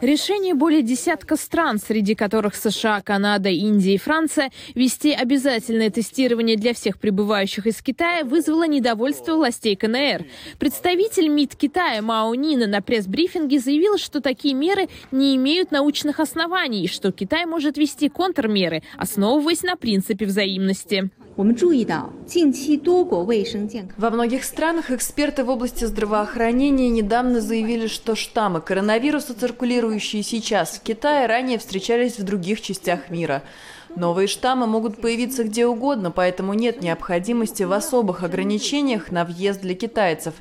Решение более десятка стран, среди которых США, Канада, Индия и Франция, вести обязательное тестирование для всех прибывающих из Китая вызвало недовольство властей КНР. Представитель МИД Китая Мао Нина на пресс-брифинге заявила, что такие меры не имеют научных оснований и что Китай может вести контрмеры, основываясь на принципе взаимности. Во многих странах эксперты в области здравоохранения недавно заявили, что штаммы коронавируса, циркулирующие сейчас в Китае, ранее встречались в других частях мира. Новые штаммы могут появиться где угодно, поэтому нет необходимости в особых ограничениях на въезд для китайцев.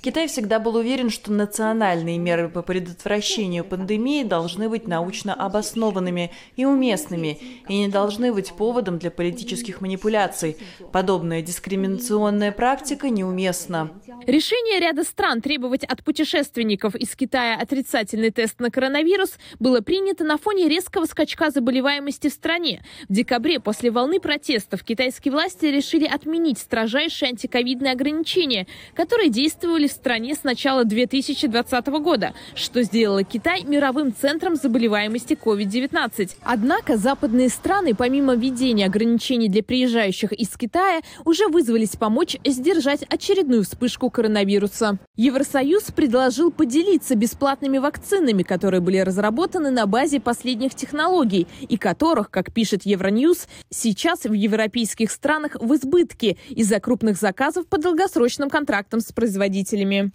Китай всегда был уверен, что национальные меры по предотвращению пандемии должны быть научно обоснованными и уместными, и не должны быть поводом для политических манипуляций. Подобная дискриминационная практика неуместна. Решение ряда стран требовать от путешественников из Китая отрицательный тест на коронавирус было принято на фоне резкого скачка заболеваемости в стране. В декабре после волны протестов китайские власти решили отменить строжайшие антиковидные ограничения, которые действовали в стране с начала 2020 года, что сделало Китай мировым центром заболеваемости COVID-19. Однако западные страны, помимо введения ограничений для приезжающих из Китая, уже вызвались помочь сдержать очередную вспышку коронавируса. Евросоюз предложил поделиться бесплатными вакцинами, которые были разработаны на базе последних технологий и которых, как пишет Евроньюз, сейчас в европейских странах в избытке из-за крупных заказов по долгосрочным контрактам с производителями жителями.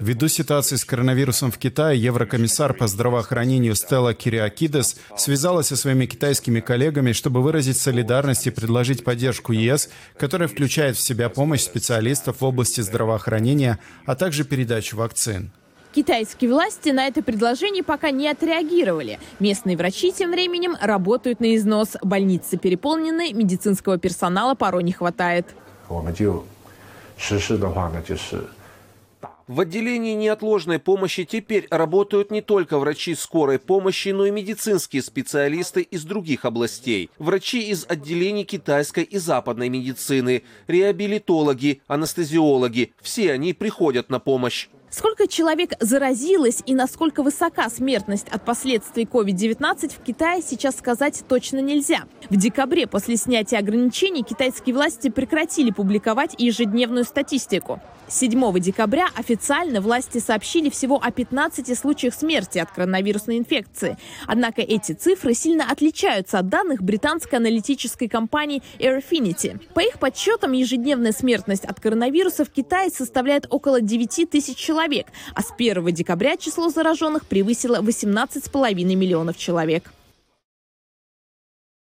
Ввиду ситуации с коронавирусом в Китае, Еврокомиссар по здравоохранению Стелла Кириакидес связалась со своими китайскими коллегами, чтобы выразить солидарность и предложить поддержку ЕС, которая включает в себя помощь специалистов в области здравоохранения, а также передачу вакцин. Китайские власти на это предложение пока не отреагировали. Местные врачи тем временем работают на износ. Больницы переполнены, медицинского персонала порой не хватает. 实施的话呢，就是 в отделении неотложной помощи теперь работают не только врачи скорой помощи, но и медицинские специалисты из других областей. Врачи из отделений китайской и западной медицины, реабилитологи, анестезиологи. Все они приходят на помощь. Сколько человек заразилось и насколько высока смертность от последствий COVID-19 в Китае сейчас сказать точно нельзя. В декабре после снятия ограничений китайские власти прекратили публиковать ежедневную статистику. 7 декабря официально власти сообщили всего о 15 случаях смерти от коронавирусной инфекции. Однако эти цифры сильно отличаются от данных британской аналитической компании Airfinity. По их подсчетам, ежедневная смертность от коронавируса в Китае составляет около 9 тысяч человек, а с 1 декабря число зараженных превысило 18,5 миллионов человек.